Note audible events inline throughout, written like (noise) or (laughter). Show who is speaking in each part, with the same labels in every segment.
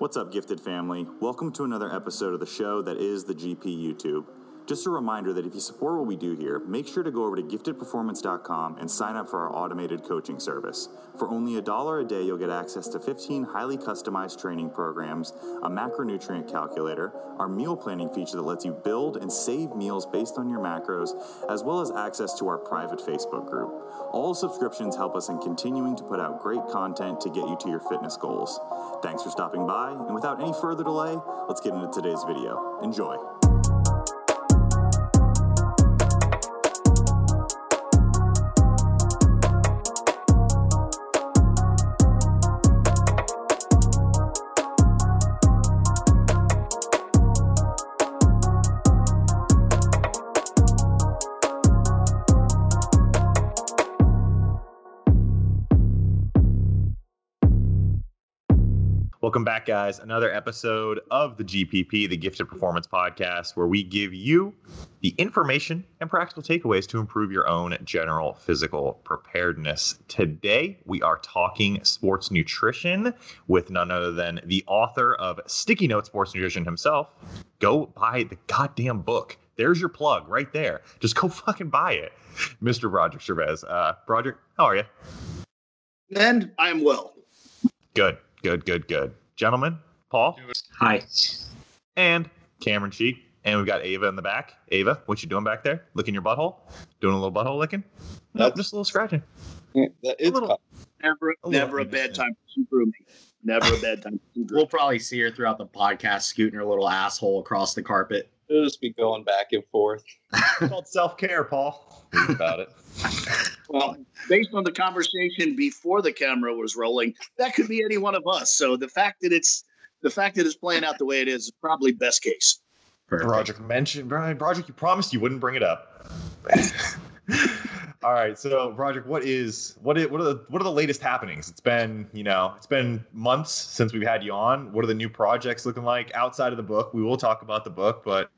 Speaker 1: What's up, gifted family? Welcome to another episode of the show that is the GP YouTube. Just a reminder that if you support what we do here, make sure to go over to giftedperformance.com and sign up for our automated coaching service. For only a dollar a day, you'll get access to 15 highly customized training programs, a macronutrient calculator, our meal planning feature that lets you build and save meals based on your macros, as well as access to our private Facebook group. All subscriptions help us in continuing to put out great content to get you to your fitness goals. Thanks for stopping by, and without any further delay, let's get into today's video. Enjoy. Guys. Another episode of the GPP, the Gifted Performance Podcast, where we give you the information and practical takeaways to improve your own general physical preparedness. Today, we are talking sports nutrition with none other than the author of Sticky Note Sports Nutrition himself. Go buy the goddamn book. There's your plug right there. Just go (laughs) fucking buy it. Mr. Broderick Chavez. Uh, Broderick, how are you?
Speaker 2: And I'm well.
Speaker 1: Good. Good, good, good. Gentlemen, Paul.
Speaker 3: Hi.
Speaker 1: And Cameron Sheik. And we've got Ava in the back. Ava, what you doing back there? Licking your butthole? Doing a little butthole licking? No, nope, just a little scratching.
Speaker 2: Yeah, it's a little, never, a never a bad time for grooming. Never a bad time.
Speaker 3: we'll probably see her throughout the podcast scooting her little asshole across the carpet.
Speaker 4: It'll just be going back and forth.
Speaker 1: it's called self care, Paul. Think about it.
Speaker 2: well, based on the conversation before the camera was rolling, that could be any one of us. So the fact that it's the fact that it's playing out the way it is is probably best case.
Speaker 1: Broderick mentioned Brian Broderick, you promised you wouldn't bring it up. All right, so Broderick, what is what is what are the what are the latest happenings? It's been you know it's been months since we've had you on. What are the new projects looking like outside of the book? We will talk about the book, but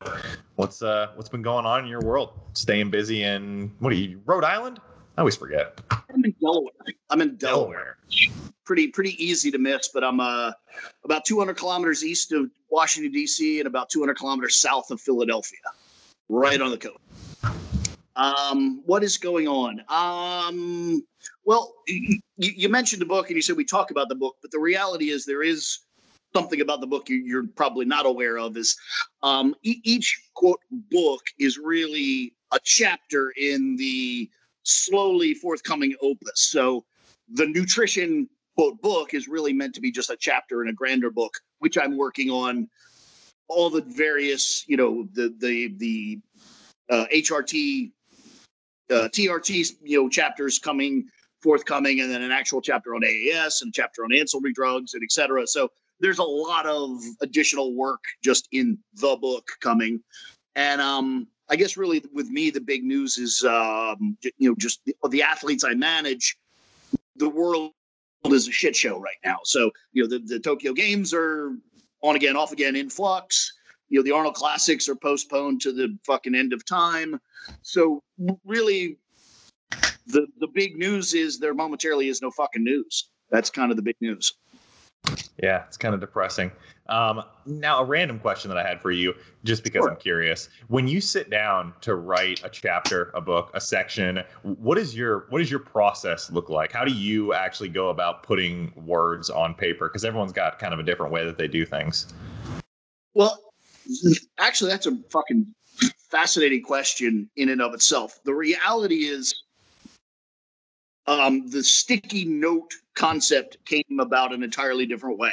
Speaker 1: what's uh what's been going on in your world? Staying busy in what are you Rhode Island? I always forget.
Speaker 2: I'm in Delaware. I'm in Delaware. Delaware. Pretty pretty easy to miss, but I'm uh about 200 kilometers east of Washington D.C. and about 200 kilometers south of Philadelphia, right on the coast. Um, what is going on? Um, well, you, you, mentioned the book and you said we talk about the book, but the reality is there is something about the book you, are probably not aware of. Is um, e- each quote book is really a chapter in the slowly forthcoming opus. So the nutrition quote book is really meant to be just a chapter in a grander book, which I'm working on. All the various, you know, the the the uh, HRT uh, TRT, you know, chapters coming forthcoming, and then an actual chapter on AAS and chapter on ancillary drugs and et cetera. So there's a lot of additional work just in the book coming, and um, I guess really with me the big news is um, you know just the, the athletes I manage. The world is a shit show right now. So you know the, the Tokyo Games are on again, off again, in flux you know the Arnold Classics are postponed to the fucking end of time. So really, the the big news is there momentarily is no fucking news. That's kind of the big news.
Speaker 1: Yeah, it's kind of depressing. Um, now, a random question that I had for you, just because sure. I'm curious. When you sit down to write a chapter, a book, a section, what is your what does your process look like? How do you actually go about putting words on paper? Because everyone's got kind of a different way that they do things.
Speaker 2: Well, actually, that's a fucking fascinating question in and of itself. The reality is, um, the sticky note concept came about an entirely different way.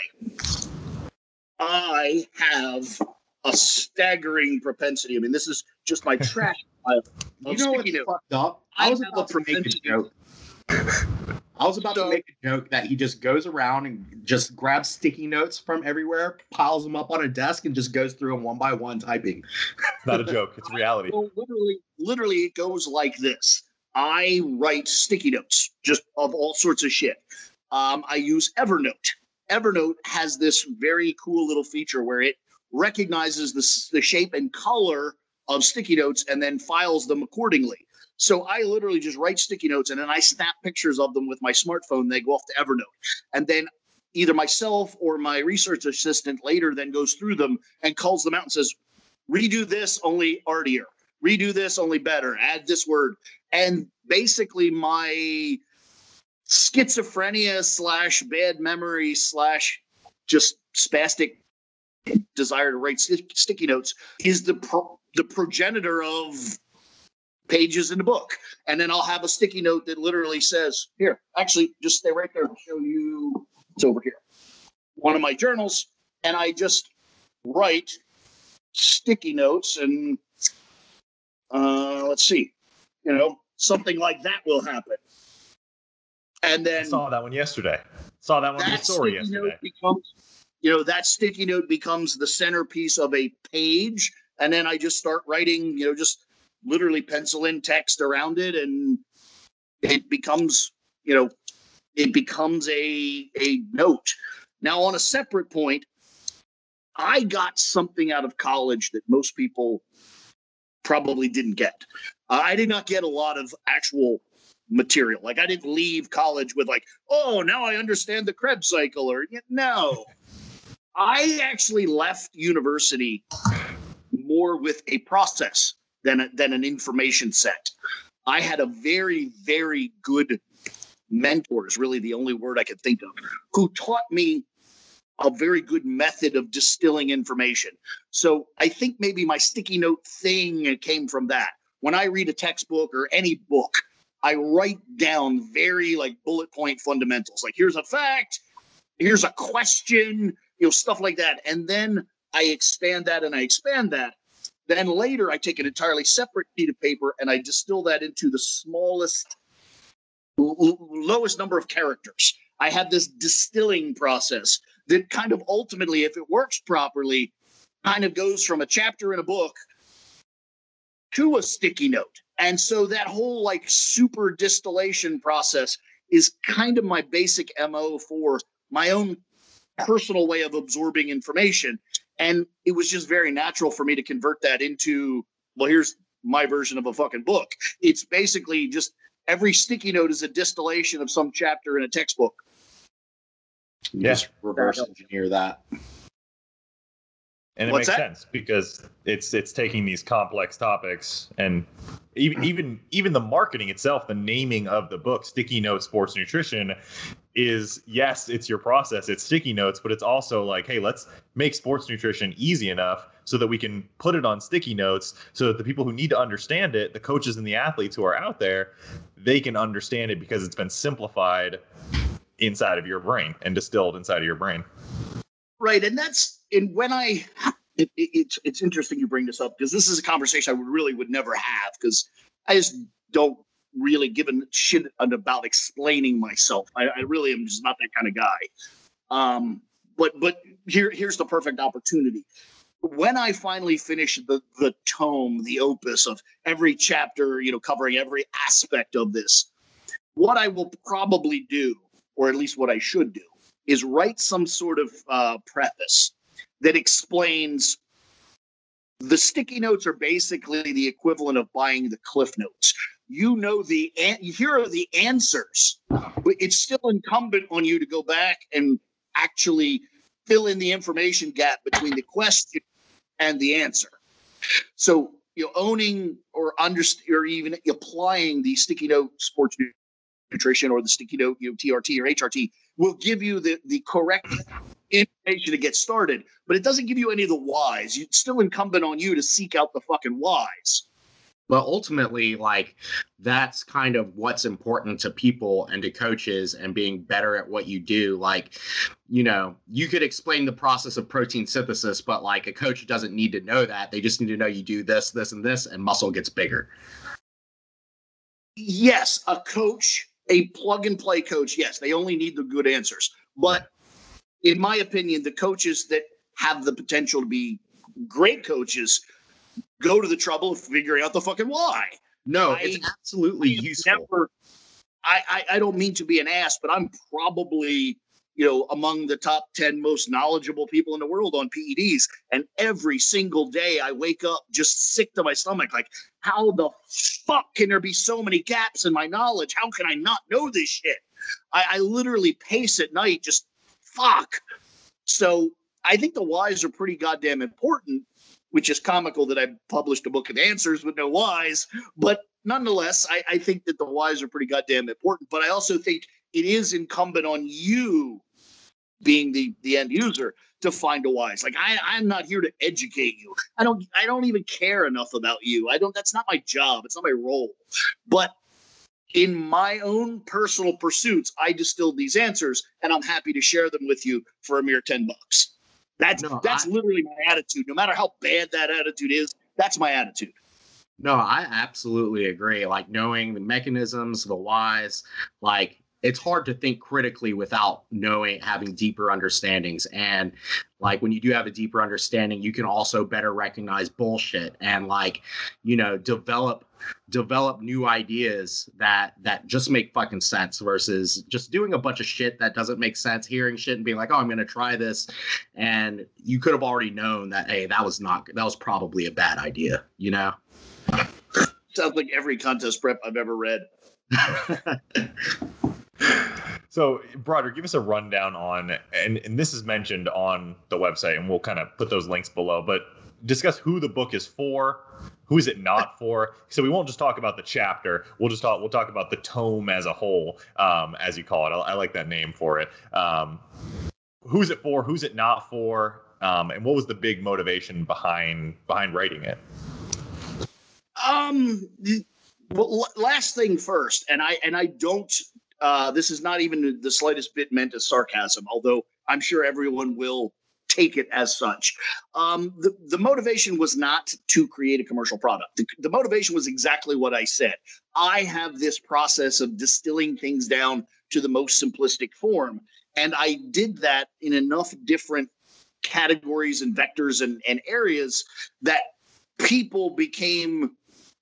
Speaker 2: I have a staggering propensity. I mean, this is just my (laughs) trash
Speaker 3: pile. You know what's fucked up? I, I was about to make a joke. (laughs) I was about so, to make a joke that he just goes around and just grabs sticky notes from everywhere, piles them up on a desk, and just goes through them one by one, typing.
Speaker 1: Not a joke; it's reality.
Speaker 2: Well, literally, literally, it goes like this. I write sticky notes, just of all sorts of shit. Um, I use Evernote. Evernote has this very cool little feature where it recognizes the, the shape and color of sticky notes and then files them accordingly. So I literally just write sticky notes and then I snap pictures of them with my smartphone. They go off to Evernote. And then either myself or my research assistant later then goes through them and calls them out and says, redo this only artier, redo this only better, add this word. And basically, my schizophrenia slash bad memory slash just spastic desire to write st- sticky notes is the pro- the progenitor of pages in the book. And then I'll have a sticky note that literally says, "Here, actually, just stay right there. I'll show you. It's over here. One of my journals, and I just write sticky notes and uh, let's see, you know, something like that will happen. And then
Speaker 1: I saw that one yesterday. Saw that one in the story yesterday.
Speaker 2: Becomes, you know, that sticky note becomes the centerpiece of a page, and then I just start writing, you know, just literally pencil in text around it, and it becomes, you know, it becomes a a note. Now, on a separate point, I got something out of college that most people probably didn't get. I did not get a lot of actual material. Like I didn't leave college with like, oh, now I understand the Krebs cycle, or no. I actually left university more with a process than a, than an information set. I had a very very good mentor is really the only word I could think of who taught me a very good method of distilling information. So I think maybe my sticky note thing came from that. When I read a textbook or any book, I write down very like bullet point fundamentals. Like here's a fact, here's a question, you know, stuff like that. And then I expand that and I expand that. Then later I take an entirely separate sheet of paper and I distill that into the smallest lowest number of characters. I have this distilling process that kind of ultimately, if it works properly, kind of goes from a chapter in a book to a sticky note. And so that whole like super distillation process is kind of my basic MO for my own personal way of absorbing information. And it was just very natural for me to convert that into, well, here's my version of a fucking book. It's basically just every sticky note is a distillation of some chapter in a textbook.
Speaker 3: You yeah. just reverse engineer that.
Speaker 1: And it What's makes that? sense because it's it's taking these complex topics and even hmm. even even the marketing itself, the naming of the book, Sticky Notes Sports Nutrition, is yes, it's your process, it's sticky notes, but it's also like, hey, let's make sports nutrition easy enough so that we can put it on sticky notes so that the people who need to understand it, the coaches and the athletes who are out there, they can understand it because it's been simplified inside of your brain and distilled inside of your brain.
Speaker 2: Right, and that's and when I it, it, it's it's interesting you bring this up because this is a conversation I would really would never have because I just don't really give a shit about explaining myself. I, I really am just not that kind of guy. Um, but but here here's the perfect opportunity. When I finally finish the the tome, the opus of every chapter, you know, covering every aspect of this, what I will probably do or at least what I should do, is write some sort of uh, preface that explains the sticky notes are basically the equivalent of buying the cliff notes. You know the here are the answers, but it's still incumbent on you to go back and actually fill in the information gap between the question and the answer. So you know, owning or under or even applying the sticky note sports nutrition or the sticky note, you know, TRT or HRT will give you the, the correct information to get started, but it doesn't give you any of the whys. It's still incumbent on you to seek out the fucking whys.
Speaker 3: But ultimately, like that's kind of what's important to people and to coaches and being better at what you do. Like, you know, you could explain the process of protein synthesis, but like a coach doesn't need to know that. They just need to know you do this, this, and this, and muscle gets bigger.
Speaker 2: Yes, a coach a plug and play coach, yes, they only need the good answers. But in my opinion, the coaches that have the potential to be great coaches go to the trouble of figuring out the fucking why.
Speaker 3: No, I, it's absolutely useful. Never,
Speaker 2: I, I, I don't mean to be an ass, but I'm probably you know, among the top 10 most knowledgeable people in the world on PEDs. And every single day I wake up just sick to my stomach. Like, how the fuck can there be so many gaps in my knowledge? How can I not know this shit? I, I literally pace at night, just fuck. So I think the whys are pretty goddamn important, which is comical that I published a book of answers with no whys. But nonetheless, I, I think that the whys are pretty goddamn important. But I also think it is incumbent on you, being the the end user, to find a wise Like I, I'm not here to educate you. I don't I don't even care enough about you. I don't that's not my job. It's not my role. But in my own personal pursuits, I distilled these answers and I'm happy to share them with you for a mere 10 bucks. That's no, that's I, literally my attitude. No matter how bad that attitude is, that's my attitude.
Speaker 3: No, I absolutely agree. Like knowing the mechanisms, the whys, like it's hard to think critically without knowing having deeper understandings. And like when you do have a deeper understanding you can also better recognize bullshit and like you know develop develop new ideas that that just make fucking sense versus just doing a bunch of shit that doesn't make sense hearing shit and being like oh i'm gonna try this. And you could have already known that hey that was not that was probably a bad idea you know?
Speaker 2: Sounds like every contest prep i've ever read (laughs)
Speaker 1: so, Broderick, give us a rundown on, and, and this is mentioned on the website, and we'll kind of put those links below, but discuss who the book is for, who is it not for. So we won't just talk about the chapter. We'll just talk. We'll talk about the tome as a whole, um, as you call it. I, I, like that name for it. Um, who's it for? Who's it not for? Um, and what was the big motivation behind behind writing it?
Speaker 2: Um. Well, last thing first, and I and I don't uh, this is not even the slightest bit meant as sarcasm, although I'm sure everyone will take it as such. Um, the, the motivation was not to create a commercial product. The, the motivation was exactly what I said. I have this process of distilling things down to the most simplistic form. And I did that in enough different categories and vectors and, and areas that people became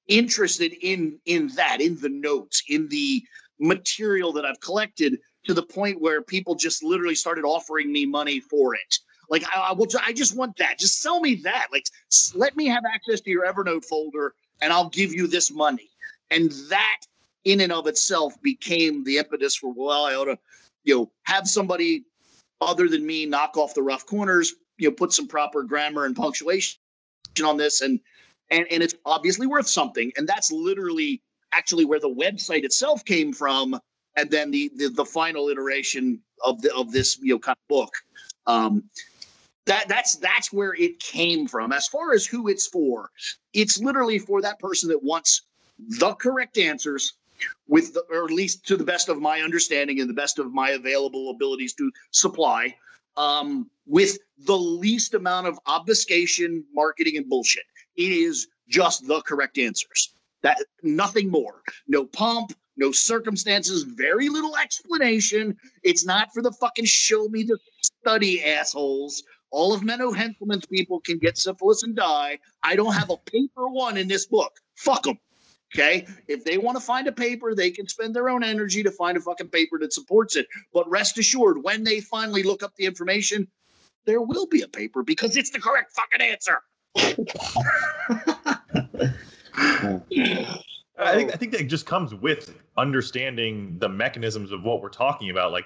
Speaker 2: interested in in that in the notes in the material that I've collected to the point where people just literally started offering me money for it. Like I, I will, I just want that. Just sell me that. Like let me have access to your Evernote folder, and I'll give you this money. And that, in and of itself, became the impetus for well, I ought to, you know, have somebody other than me knock off the rough corners. You know, put some proper grammar and punctuation on this, and and and it's obviously worth something. And that's literally actually where the website itself came from, and then the the, the final iteration of the of this you know kind of book. Um, that that's that's where it came from. As far as who it's for, it's literally for that person that wants the correct answers with the, or at least to the best of my understanding and the best of my available abilities to supply um, with the least amount of obfuscation marketing and bullshit it is just the correct answers that nothing more. No pomp, no circumstances, very little explanation. It's not for the fucking show me the study assholes. All of Menno Henselmans' people can get syphilis and die. I don't have a paper one in this book. Fuck them. Okay. If they want to find a paper, they can spend their own energy to find a fucking paper that supports it. But rest assured, when they finally look up the information, there will be a paper because it's the correct fucking answer. (laughs)
Speaker 1: I think I think that just comes with understanding the mechanisms of what we're talking about. Like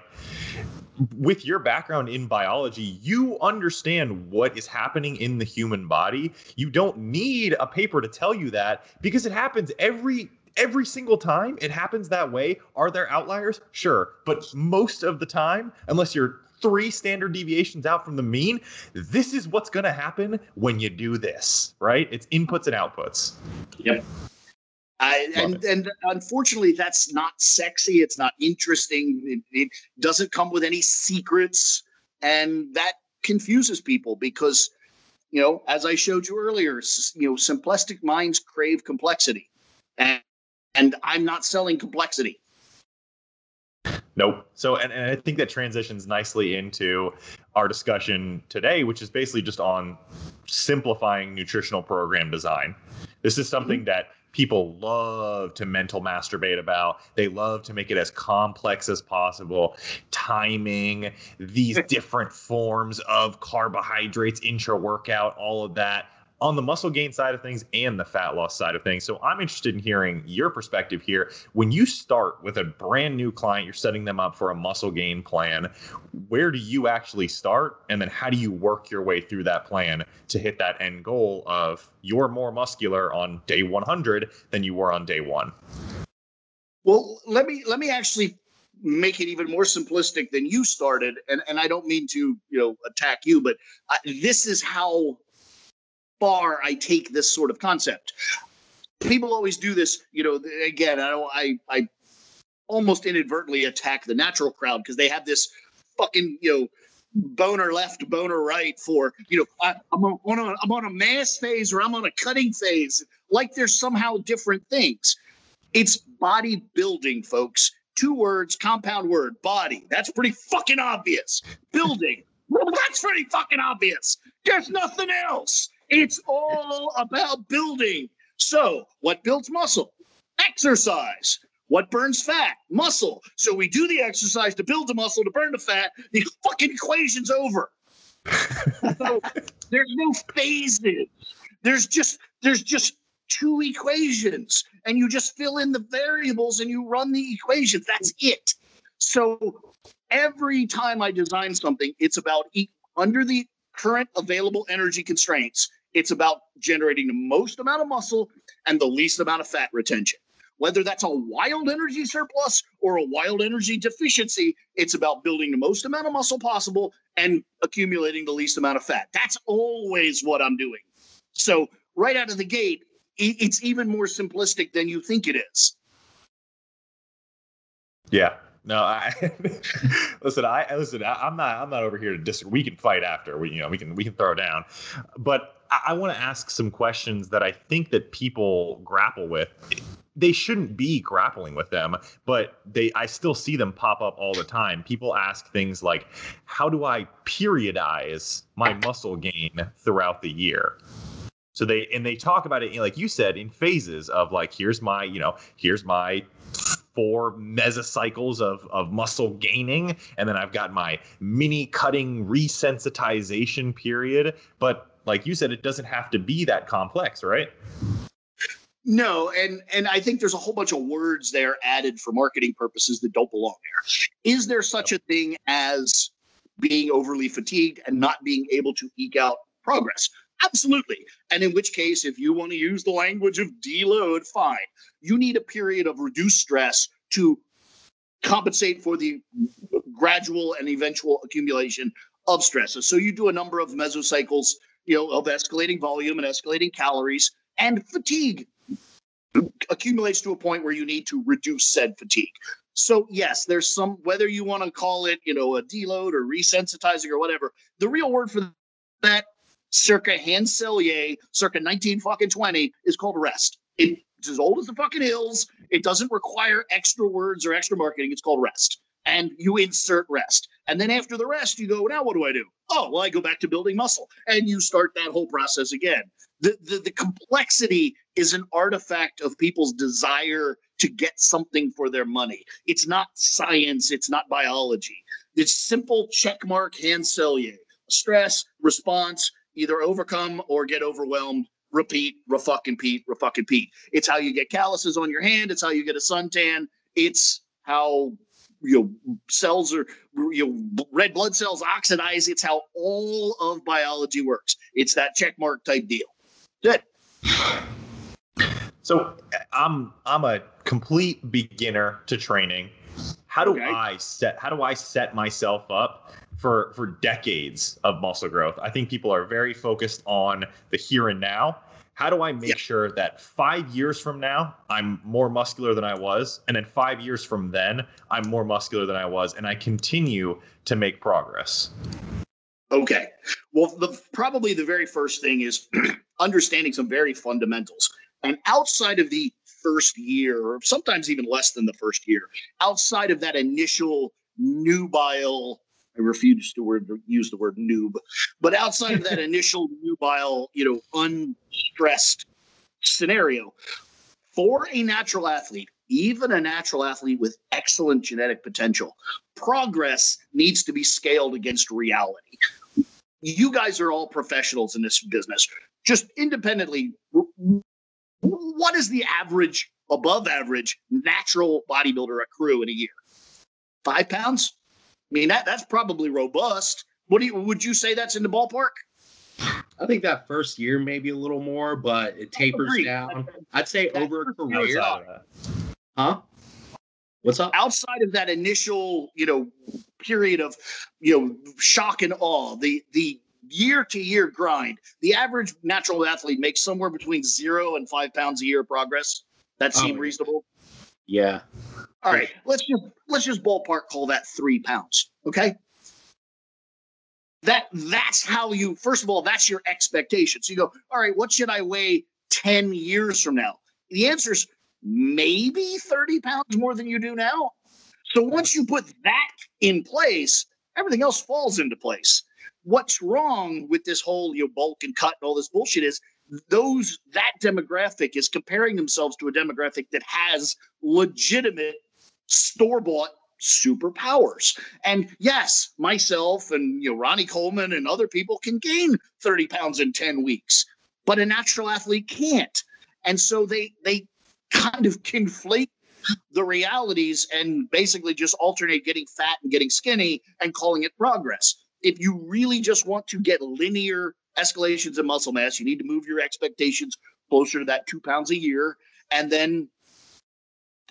Speaker 1: with your background in biology, you understand what is happening in the human body. You don't need a paper to tell you that because it happens every every single time. It happens that way. Are there outliers? Sure, but most of the time, unless you're three standard deviations out from the mean, this is what's going to happen when you do this, right? It's inputs and outputs.
Speaker 2: Yep. I, and and unfortunately, that's not sexy. It's not interesting. It, it, doesn't come with any secrets, and that confuses people because, you know, as I showed you earlier, you know, simplistic minds crave complexity, and and I'm not selling complexity.
Speaker 1: Nope. So, and, and I think that transitions nicely into our discussion today, which is basically just on simplifying nutritional program design. This is something mm-hmm. that people love to mental masturbate about. They love to make it as complex as possible. Timing, these (laughs) different forms of carbohydrates, intra workout, all of that on the muscle gain side of things and the fat loss side of things. So I'm interested in hearing your perspective here. When you start with a brand new client, you're setting them up for a muscle gain plan. Where do you actually start? And then how do you work your way through that plan to hit that end goal of you're more muscular on day 100 than you were on day one?
Speaker 2: Well, let me let me actually make it even more simplistic than you started and and I don't mean to, you know, attack you, but I, this is how far I take this sort of concept. People always do this, you know. Again, I I, I almost inadvertently attack the natural crowd because they have this fucking you know boner left, boner right for you know I, am on a I'm on a mass phase or I'm on a cutting phase. Like there's somehow different things. It's bodybuilding, folks. Two words, compound word, body. That's pretty fucking obvious. Building. (laughs) that's pretty fucking obvious. There's nothing else. It's all about building. So, what builds muscle? Exercise. What burns fat? Muscle. So we do the exercise to build the muscle, to burn the fat. The fucking equation's over. so there's no phases. There's just there's just two equations, and you just fill in the variables and you run the equations. That's it. So every time I design something, it's about under the current available energy constraints it's about generating the most amount of muscle and the least amount of fat retention. Whether that's a wild energy surplus or a wild energy deficiency, it's about building the most amount of muscle possible and accumulating the least amount of fat. That's always what I'm doing. So, right out of the gate, it's even more simplistic than you think it is.
Speaker 1: Yeah, no, (laughs) I listen. I listen. I, am not. I'm not over here to disagree. We can fight after. We, you know, we can we can throw down. But I, I want to ask some questions that I think that people grapple with. They shouldn't be grappling with them, but they. I still see them pop up all the time. People ask things like, "How do I periodize my muscle gain throughout the year?" So they and they talk about it, like you said, in phases of like, here's my, you know, here's my four mesocycles of, of muscle gaining. And then I've got my mini cutting resensitization period. But like you said, it doesn't have to be that complex, right?
Speaker 2: No, and and I think there's a whole bunch of words there added for marketing purposes that don't belong there. Is there such a thing as being overly fatigued and not being able to eke out progress? Absolutely. And in which case, if you want to use the language of deload, fine. You need a period of reduced stress to compensate for the gradual and eventual accumulation of stresses. So you do a number of mesocycles, you know, of escalating volume and escalating calories, and fatigue accumulates to a point where you need to reduce said fatigue. So yes, there's some whether you want to call it, you know, a deload or resensitizing or whatever. The real word for that circa Hans Selye, circa 19 fucking 20, is called rest. It's as old as the fucking hills. It doesn't require extra words or extra marketing. It's called rest. And you insert rest. And then after the rest, you go, now what do I do? Oh, well, I go back to building muscle. And you start that whole process again. The, the, the complexity is an artifact of people's desire to get something for their money. It's not science, it's not biology. It's simple checkmark Hans Selye. Stress, response, either overcome or get overwhelmed. Repeat, refucking Pete, refucking Pete. It's how you get calluses on your hand. It's how you get a suntan. It's how you know cells are you know, red blood cells oxidize. It's how all of biology works. It's that check mark type deal. Good.
Speaker 1: So I'm I'm a complete beginner to training. How do okay. I set how do I set myself up for for decades of muscle growth. I think people are very focused on the here and now. How do I make yeah. sure that five years from now I'm more muscular than I was, and then five years from then I'm more muscular than I was, and I continue to make progress?
Speaker 2: Okay. Well, the probably the very first thing is (clears throat) understanding some very fundamentals. And outside of the first year, or sometimes even less than the first year, outside of that initial nubile I refuse to word, use the word noob. But outside of that (laughs) initial nubile, you know, unstressed scenario, for a natural athlete, even a natural athlete with excellent genetic potential, progress needs to be scaled against reality. You guys are all professionals in this business. just independently, what is the average, above average, natural bodybuilder accrue in a year? Five pounds? I mean, that that's probably robust. What do you would you say that's in the ballpark?
Speaker 3: I think that first year maybe a little more, but it tapers down. I'd say over a career. Huh? What's up?
Speaker 2: Outside of that initial, you know, period of, you know, shock and awe, the the year to year grind, the average natural athlete makes somewhere between zero and five pounds a year progress. That oh, seem oh, reasonable?
Speaker 3: Yeah.
Speaker 2: All right. Let's just let's just ballpark call that three pounds. Okay. That that's how you first of all, that's your expectation. So you go, all right, what should I weigh 10 years from now? The answer is maybe 30 pounds more than you do now. So once you put that in place, everything else falls into place. What's wrong with this whole you know, bulk and cut and all this bullshit is those that demographic is comparing themselves to a demographic that has legitimate store-bought superpowers. And yes, myself and you know Ronnie Coleman and other people can gain 30 pounds in 10 weeks, but a natural athlete can't. And so they they kind of (laughs) conflate the realities and basically just alternate getting fat and getting skinny and calling it progress. If you really just want to get linear escalations in muscle mass, you need to move your expectations closer to that two pounds a year. And then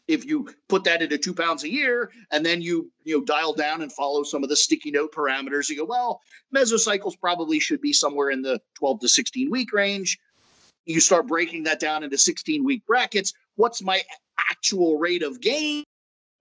Speaker 2: if you put that into two pounds a year and then you you know dial down and follow some of the sticky note parameters, you go, well, mesocycles probably should be somewhere in the 12 to 16 week range. You start breaking that down into 16 week brackets. What's my actual rate of gain?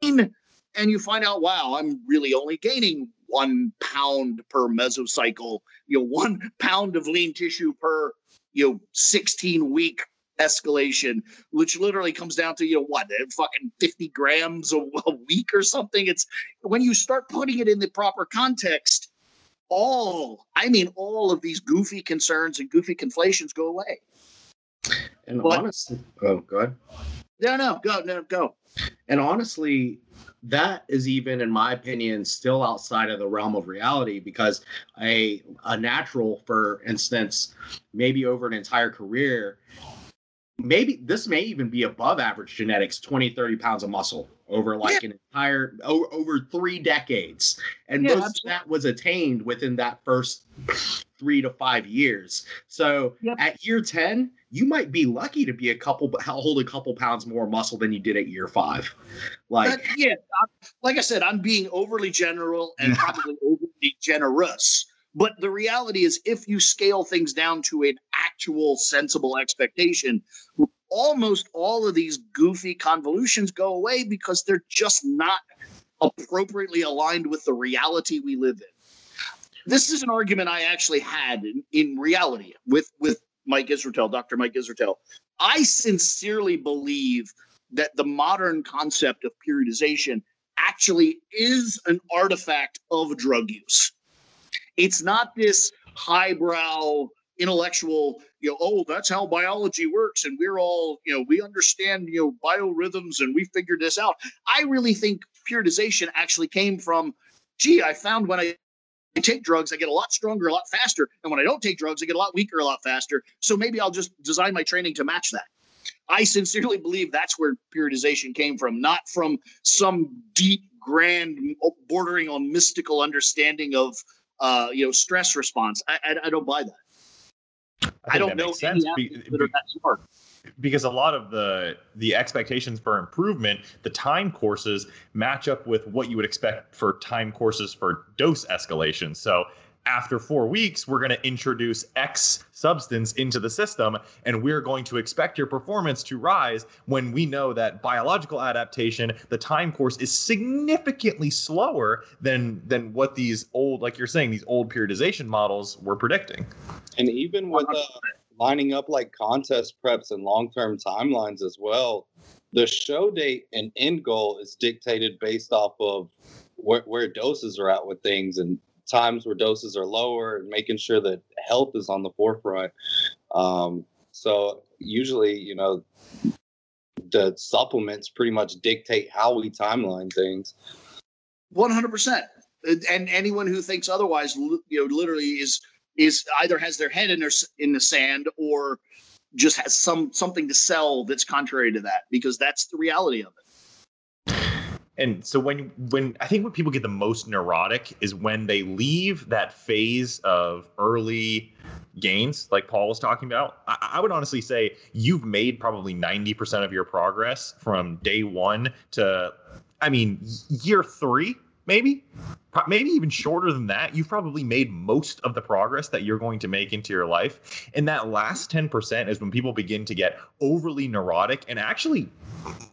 Speaker 2: And you find out, wow, I'm really only gaining one pound per mesocycle, you know, one pound of lean tissue per, you know, 16 week escalation, which literally comes down to, you know, what, uh, fucking 50 grams a, a week or something. It's when you start putting it in the proper context, all, I mean, all of these goofy concerns and goofy conflations go away.
Speaker 3: And but, honestly, oh, go ahead.
Speaker 2: No, no, go, no, go.
Speaker 3: And honestly, that is even, in my opinion, still outside of the realm of reality because a a natural, for instance, maybe over an entire career, maybe this may even be above average genetics 20 30 pounds of muscle over like yeah. an entire over, over three decades and yeah, most absolutely. of that was attained within that first three to five years so yep. at year 10 you might be lucky to be a couple hold a couple pounds more muscle than you did at year five. Like
Speaker 2: yeah like i said i'm being overly general and probably overly generous. But the reality is, if you scale things down to an actual sensible expectation, almost all of these goofy convolutions go away because they're just not appropriately aligned with the reality we live in. This is an argument I actually had in, in reality with, with Mike Israetel, Dr. Mike Israetel. I sincerely believe that the modern concept of periodization actually is an artifact of drug use. It's not this highbrow intellectual, you know, oh, that's how biology works, and we're all, you know, we understand, you know, biorhythms and we figured this out. I really think periodization actually came from, gee, I found when I take drugs, I get a lot stronger, a lot faster. And when I don't take drugs, I get a lot weaker, a lot faster. So maybe I'll just design my training to match that. I sincerely believe that's where periodization came from, not from some deep, grand, bordering on mystical understanding of uh, you know, stress response. I, I, I don't buy that. I, I don't know any sense be, be, that smart.
Speaker 1: Because a lot of the the expectations for improvement, the time courses match up with what you would expect for time courses for dose escalation. So after four weeks, we're going to introduce X substance into the system, and we're going to expect your performance to rise when we know that biological adaptation, the time course, is significantly slower than than what these old, like you're saying, these old periodization models were predicting.
Speaker 4: And even with uh, lining up like contest preps and long term timelines as well, the show date and end goal is dictated based off of where, where doses are at with things and times where doses are lower and making sure that health is on the forefront. Um, so usually, you know, the supplements pretty much dictate how we timeline things.
Speaker 2: One hundred percent. And anyone who thinks otherwise, you know, literally is is either has their head in their in the sand or just has some something to sell that's contrary to that because that's the reality of it.
Speaker 1: And so when when I think when people get the most neurotic is when they leave that phase of early gains, like Paul was talking about. I, I would honestly say you've made probably ninety percent of your progress from day one to, I mean, year three maybe. Maybe even shorter than that. You've probably made most of the progress that you're going to make into your life. And that last 10% is when people begin to get overly neurotic and actually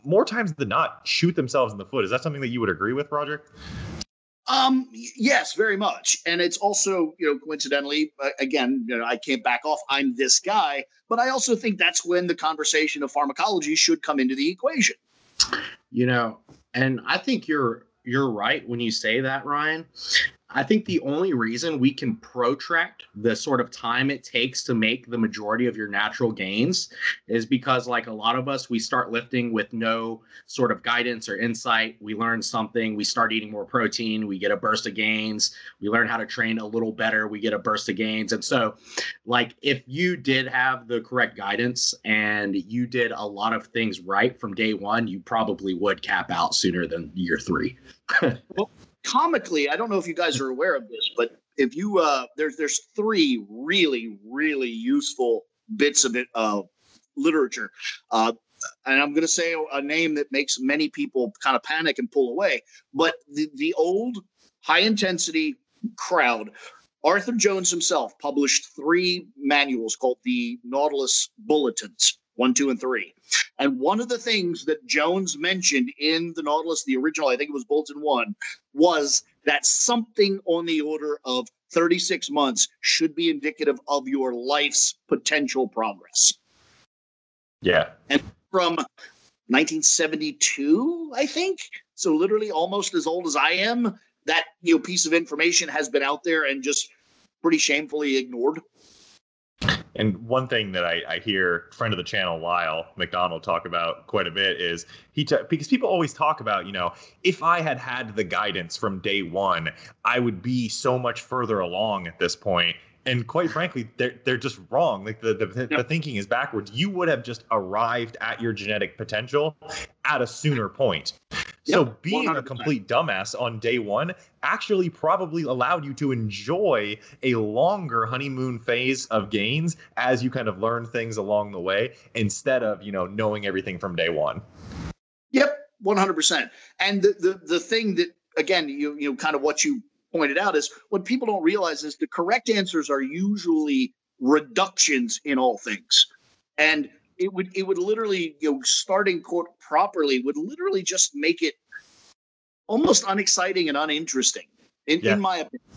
Speaker 1: more times than not shoot themselves in the foot. Is that something that you would agree with roger
Speaker 2: um yes very much. And it's also you know coincidentally again you know i can't back off. I'm this guy. But i also think that's when the conversation of pharmacology should come into the equation.
Speaker 3: You know and i think you're you're right when you say that, Ryan. I think the only reason we can protract the sort of time it takes to make the majority of your natural gains is because, like a lot of us, we start lifting with no sort of guidance or insight. We learn something, we start eating more protein, we get a burst of gains. We learn how to train a little better, we get a burst of gains. And so, like, if you did have the correct guidance and you did a lot of things right from day one, you probably would cap out sooner than year three. (laughs)
Speaker 2: well, comically, I don't know if you guys are aware of this, but if you uh, there's there's three really really useful bits of it uh, literature, uh, and I'm going to say a name that makes many people kind of panic and pull away. But the the old high intensity crowd. Arthur Jones himself published three manuals called the Nautilus Bulletins one, two, and three. And one of the things that Jones mentioned in the Nautilus, the original, I think it was Bulletin one, was that something on the order of 36 months should be indicative of your life's potential progress.
Speaker 1: Yeah.
Speaker 2: And from 1972, I think, so literally almost as old as I am, that you know piece of information has been out there and just pretty shamefully ignored.
Speaker 1: And one thing that I, I hear friend of the channel Lyle McDonald talk about quite a bit is he t- because people always talk about you know if I had had the guidance from day one, I would be so much further along at this point. And quite frankly, they're they're just wrong. Like the the, yep. the thinking is backwards. You would have just arrived at your genetic potential at a sooner point. So being 100%. a complete dumbass on day one actually probably allowed you to enjoy a longer honeymoon phase of gains as you kind of learn things along the way instead of, you know, knowing everything from day one.
Speaker 2: Yep, 100%. And the the, the thing that again, you you know, kind of what you pointed out is what people don't realize is the correct answers are usually reductions in all things. And it would it would literally you know starting quote properly would literally just make it almost unexciting and uninteresting in, yeah. in my opinion.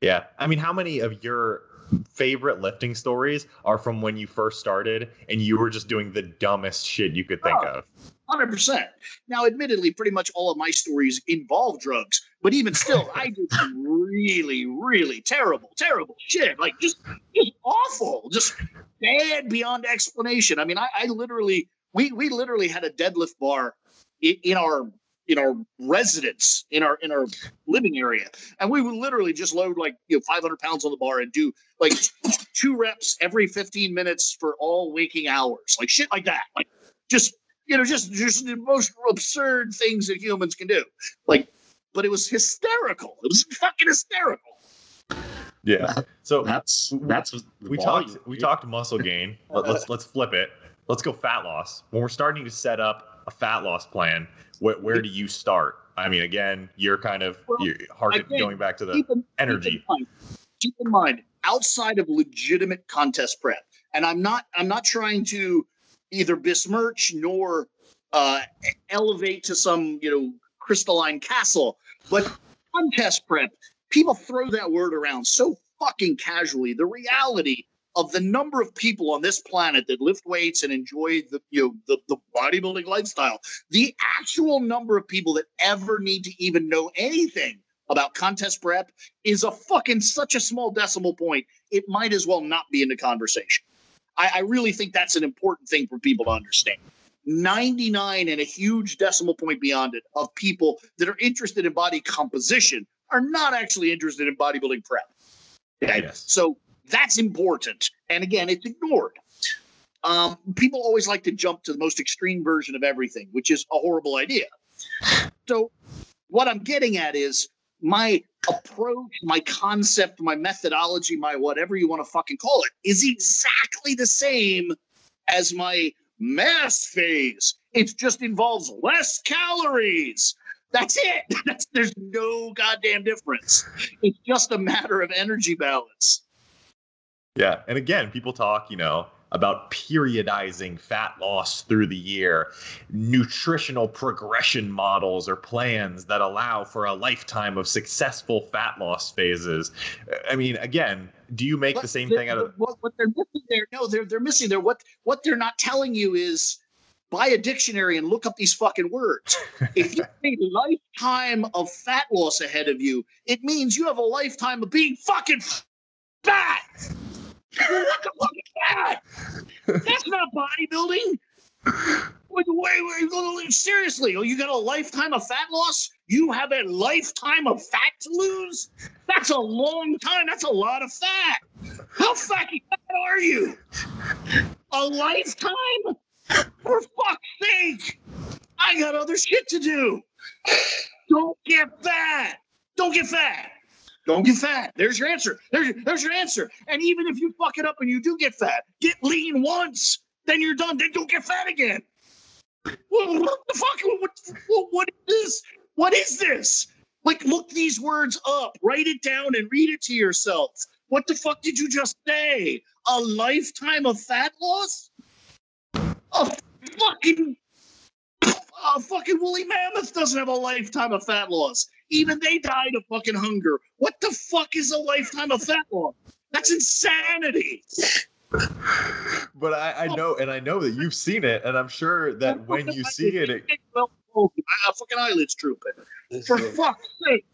Speaker 1: Yeah. I mean how many of your favorite lifting stories are from when you first started and you were just doing the dumbest shit you could think oh, of?
Speaker 2: 100% now admittedly pretty much all of my stories involve drugs but even still i did some really really terrible terrible shit. Like just just awful. Just bad beyond explanation. I mean, I, I literally we we literally had a deadlift bar in, in our in our residence in our in our living area. And we would literally just load like you know 500 pounds on the bar and do like two reps every 15 minutes for all waking hours. Like shit like that. Like just you know just just the most absurd things that humans can do. Like but it was hysterical it was fucking hysterical
Speaker 1: yeah. So
Speaker 3: that's that's
Speaker 1: we talked we talked muscle gain. Let, let's (laughs) let's flip it. Let's go fat loss. When we're starting to set up a fat loss plan, where, where do you start? I mean, again, you're kind of well, you're hard going back to the in, energy.
Speaker 2: Keep in, mind, keep in mind, outside of legitimate contest prep, and I'm not I'm not trying to either besmirch nor uh, elevate to some you know crystalline castle, but contest prep people throw that word around so fucking casually. The reality of the number of people on this planet that lift weights and enjoy the you know the, the bodybuilding lifestyle, the actual number of people that ever need to even know anything about contest prep is a fucking such a small decimal point. It might as well not be in the conversation. I, I really think that's an important thing for people to understand. 99 and a huge decimal point beyond it of people that are interested in body composition are not actually interested in bodybuilding prep. Okay. Yes. So that's important. And again, it's ignored. Um, people always like to jump to the most extreme version of everything, which is a horrible idea. So, what I'm getting at is my approach, my concept, my methodology, my whatever you want to fucking call it, is exactly the same as my mass phase. It just involves less calories. That's it. (laughs) That's, there's no goddamn difference. It's just a matter of energy balance.
Speaker 1: Yeah. And again, people talk, you know, about periodizing fat loss through the year, nutritional progression models or plans that allow for a lifetime of successful fat loss phases. I mean, again, do you make but the same thing out of
Speaker 2: what, what they're missing there? No, they're they're missing there. What what they're not telling you is buy a dictionary and look up these fucking words. (laughs) if you have a lifetime of fat loss ahead of you, it means you have a lifetime of being fucking fat the fuck that? That's not bodybuilding. Wait, wait, wait, seriously, oh, you got a lifetime of fat loss? You have a lifetime of fat to lose? That's a long time. That's a lot of fat. How fucking fat are you? A lifetime? For fuck's sake! I got other shit to do. Don't get fat. Don't get fat. Don't get fat. There's your answer. There's your, there's your answer. And even if you fuck it up and you do get fat, get lean once. Then you're done. Then don't get fat again. What, the fuck? What, what, what is this? What is this? Like, look these words up, write it down, and read it to yourself. What the fuck did you just say? A lifetime of fat loss? A fucking a fucking woolly mammoth doesn't have a lifetime of fat loss. Even they died of fucking hunger. What the fuck is a lifetime of fat loss? That's insanity.
Speaker 1: but I, I, know, and I know that you've seen it, and I'm sure that when you see it, it
Speaker 2: well, fucking eyelids drooping. For fuck's sake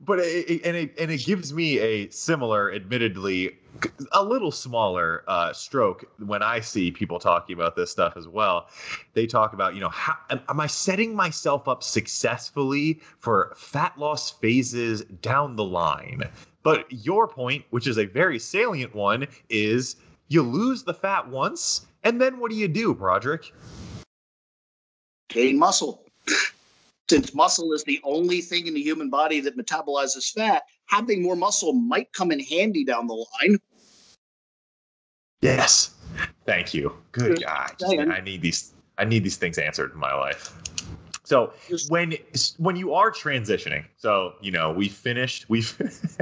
Speaker 1: but it, and it and it gives me a similar, admittedly, a little smaller uh, stroke when I see people talking about this stuff as well. They talk about, you know, how am, am I setting myself up successfully for fat loss phases down the line? But your point, which is a very salient one, is you lose the fat once, and then what do you do, Broderick?
Speaker 2: Gain muscle since muscle is the only thing in the human body that metabolizes fat, having more muscle might come in handy down the line.
Speaker 1: Yes. Thank you. Good God. I need these I need these things answered in my life. So when when you are transitioning, so you know we finished we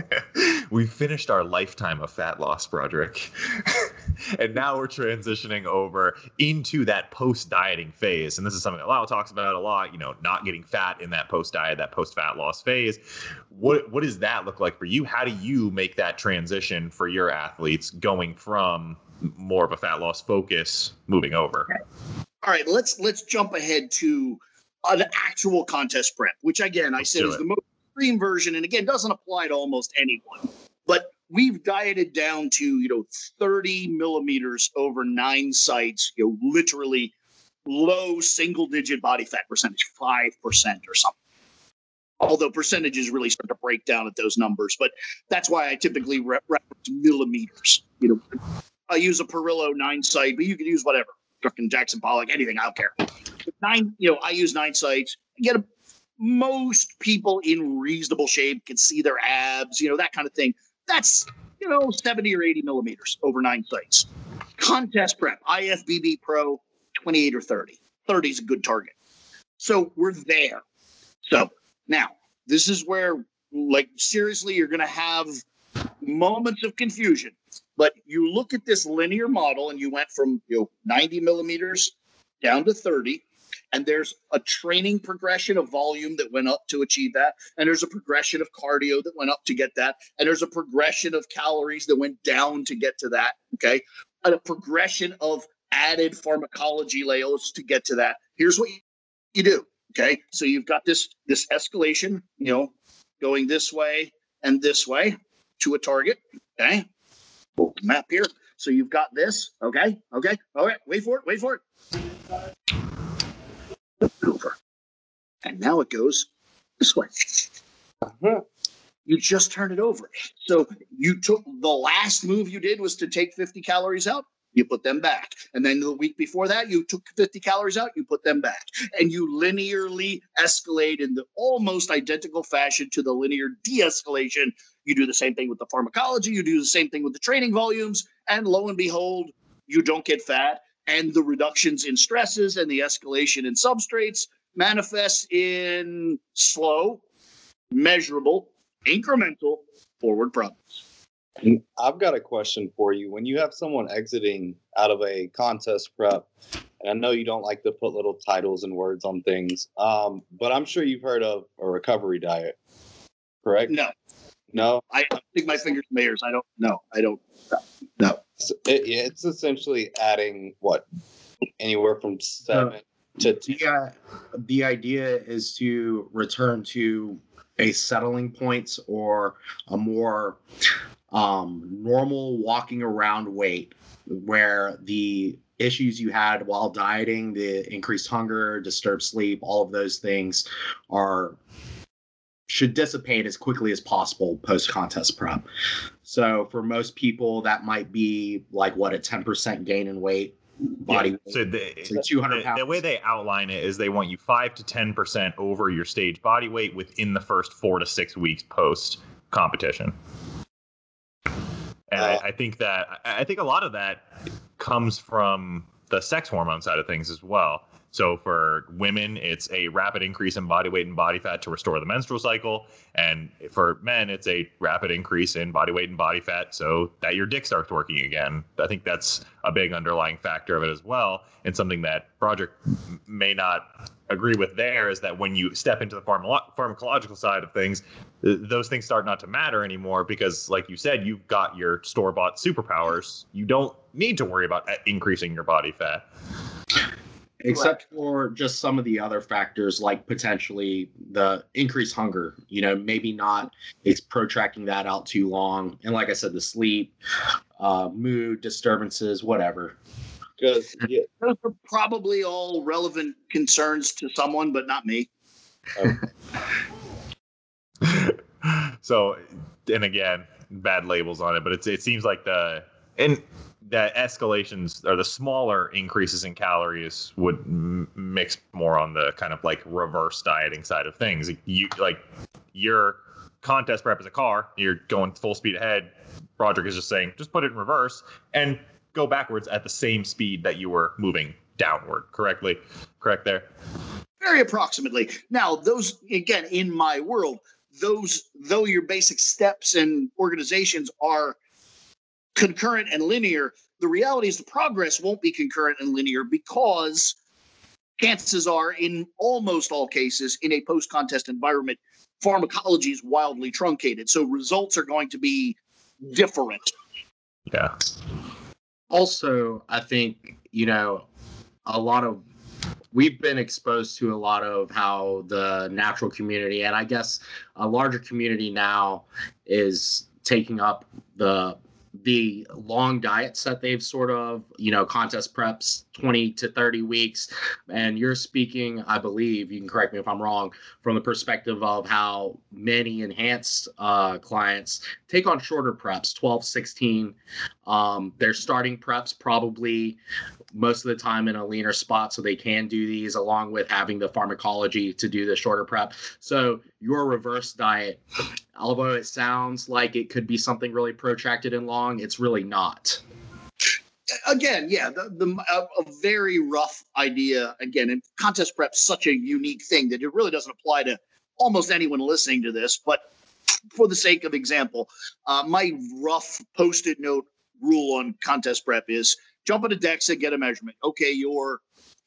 Speaker 1: (laughs) we finished our lifetime of fat loss, Broderick, (laughs) and now we're transitioning over into that post dieting phase. And this is something that Lyle talks about a lot. You know, not getting fat in that post diet, that post fat loss phase. What what does that look like for you? How do you make that transition for your athletes going from more of a fat loss focus moving over?
Speaker 2: All right, let's let's jump ahead to an actual contest prep, which again I said is the most extreme version, and again doesn't apply to almost anyone. We've dieted down to you know 30 millimeters over nine sites, you know, literally low single digit body fat percentage, five percent or something. Although percentages really start to break down at those numbers, but that's why I typically re- reference millimeters. You know, I use a Parrillo nine site, but you can use whatever, fucking Jackson Pollock, anything. I don't care nine, you know, I use nine sites. Get a, most people in reasonable shape can see their abs, you know, that kind of thing. That's you know 70 or 80 millimeters over nine sites. Contest prep, IFBB Pro, 28 or 30. 30 is a good target. So we're there. So now this is where, like, seriously, you're going to have moments of confusion. But you look at this linear model and you went from you know 90 millimeters down to 30 and there's a training progression of volume that went up to achieve that. And there's a progression of cardio that went up to get that. And there's a progression of calories that went down to get to that okay? And a progression of added pharmacology layers to get to that. Here's what you do okay? So you've got this this escalation you know going this way and this way to a target okay? Map here. So you've got this okay? Okay? All right wait for it wait for it over. And now it goes this way. Uh-huh. you just turn it over. So you took the last move you did was to take 50 calories out, you put them back. And then the week before that, you took 50 calories out, you put them back. And you linearly escalate in the almost identical fashion to the linear de escalation. You do the same thing with the pharmacology, you do the same thing with the training volumes. And lo and behold, you don't get fat. And the reductions in stresses and the escalation in substrates manifest in slow, measurable, incremental forward progress.
Speaker 4: I've got a question for you. When you have someone exiting out of a contest prep, and I know you don't like to put little titles and words on things, um, but I'm sure you've heard of a recovery diet, correct?
Speaker 2: No.
Speaker 4: No?
Speaker 2: I think my fingers ears. I don't know. I don't. No.
Speaker 4: So it, it's essentially adding what? Anywhere from seven to
Speaker 3: the, uh, the idea is to return to a settling point or a more um, normal walking around weight where the issues you had while dieting, the increased hunger, disturbed sleep, all of those things are should dissipate as quickly as possible post contest prep. So for most people, that might be like what a 10% gain in weight body yeah,
Speaker 1: so the, so 200 the, the, way they outline it is they want you 5 to 10% over your stage body weight within the first 4 to 6 weeks post competition. And I, I think that i think a lot of that comes from the sex hormone side of things as well so for women, it's a rapid increase in body weight and body fat to restore the menstrual cycle. And for men, it's a rapid increase in body weight and body fat so that your dick starts working again. I think that's a big underlying factor of it as well. And something that Broderick may not agree with there is that when you step into the pharma- pharmacological side of things, th- those things start not to matter anymore because, like you said, you've got your store bought superpowers. You don't need to worry about uh, increasing your body fat
Speaker 3: except for just some of the other factors like potentially the increased hunger you know maybe not it's protracting that out too long. And like i said the sleep uh, mood disturbances whatever.
Speaker 2: Because (laughs) yeah. those are probably all relevant concerns to someone but not me. (laughs)
Speaker 1: So and again bad labels on it but it's it seems like the and that escalations or the smaller increases in calories would m- mix more on the kind of like reverse dieting side of things. You like your contest prep is a car, you're going full speed ahead. Broderick is just saying, just put it in reverse and go backwards at the same speed that you were moving downward. Correctly, correct there.
Speaker 2: Very approximately. Now, those again in my world, those though your basic steps and organizations are concurrent and linear. The reality is the progress won't be concurrent and linear because chances are, in almost all cases, in a post contest environment, pharmacology is wildly truncated. So results are going to be different.
Speaker 1: Yeah.
Speaker 3: Also, I think, you know, a lot of we've been exposed to a lot of how the natural community and I guess a larger community now is taking up the the long diets that they've sort of, you know, contest preps 20 to 30 weeks. And you're speaking, I believe, you can correct me if I'm wrong, from the perspective of how many enhanced uh, clients take on shorter preps 12, 16. Um, they're starting preps probably most of the time in a leaner spot so they can do these along with having the pharmacology to do the shorter prep. So your reverse diet although it sounds like it could be something really protracted and long it's really not.
Speaker 2: Again yeah the, the a, a very rough idea again and contest prep such a unique thing that it really doesn't apply to almost anyone listening to this but for the sake of example uh, my rough post-it note rule on contest prep is jump on into DEXA, get a measurement. Okay, you're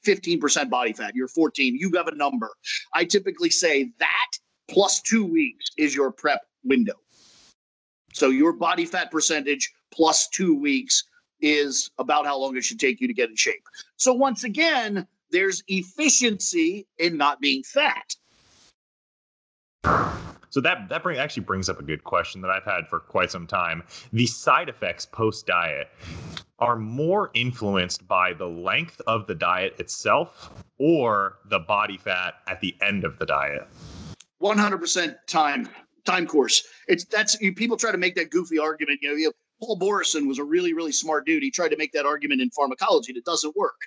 Speaker 2: 15% body fat, you're 14, you have got a number. I typically say that plus two weeks is your prep window. So your body fat percentage plus two weeks is about how long it should take you to get in shape. So once again, there's efficiency in not being fat.
Speaker 1: So that that bring, actually brings up a good question that I've had for quite some time. The side effects post diet are more influenced by the length of the diet itself or the body fat at the end of the diet.
Speaker 2: 100% time time course. It's that's people try to make that goofy argument. You know, you Paul Borison was a really really smart dude. He tried to make that argument in pharmacology, and it doesn't work.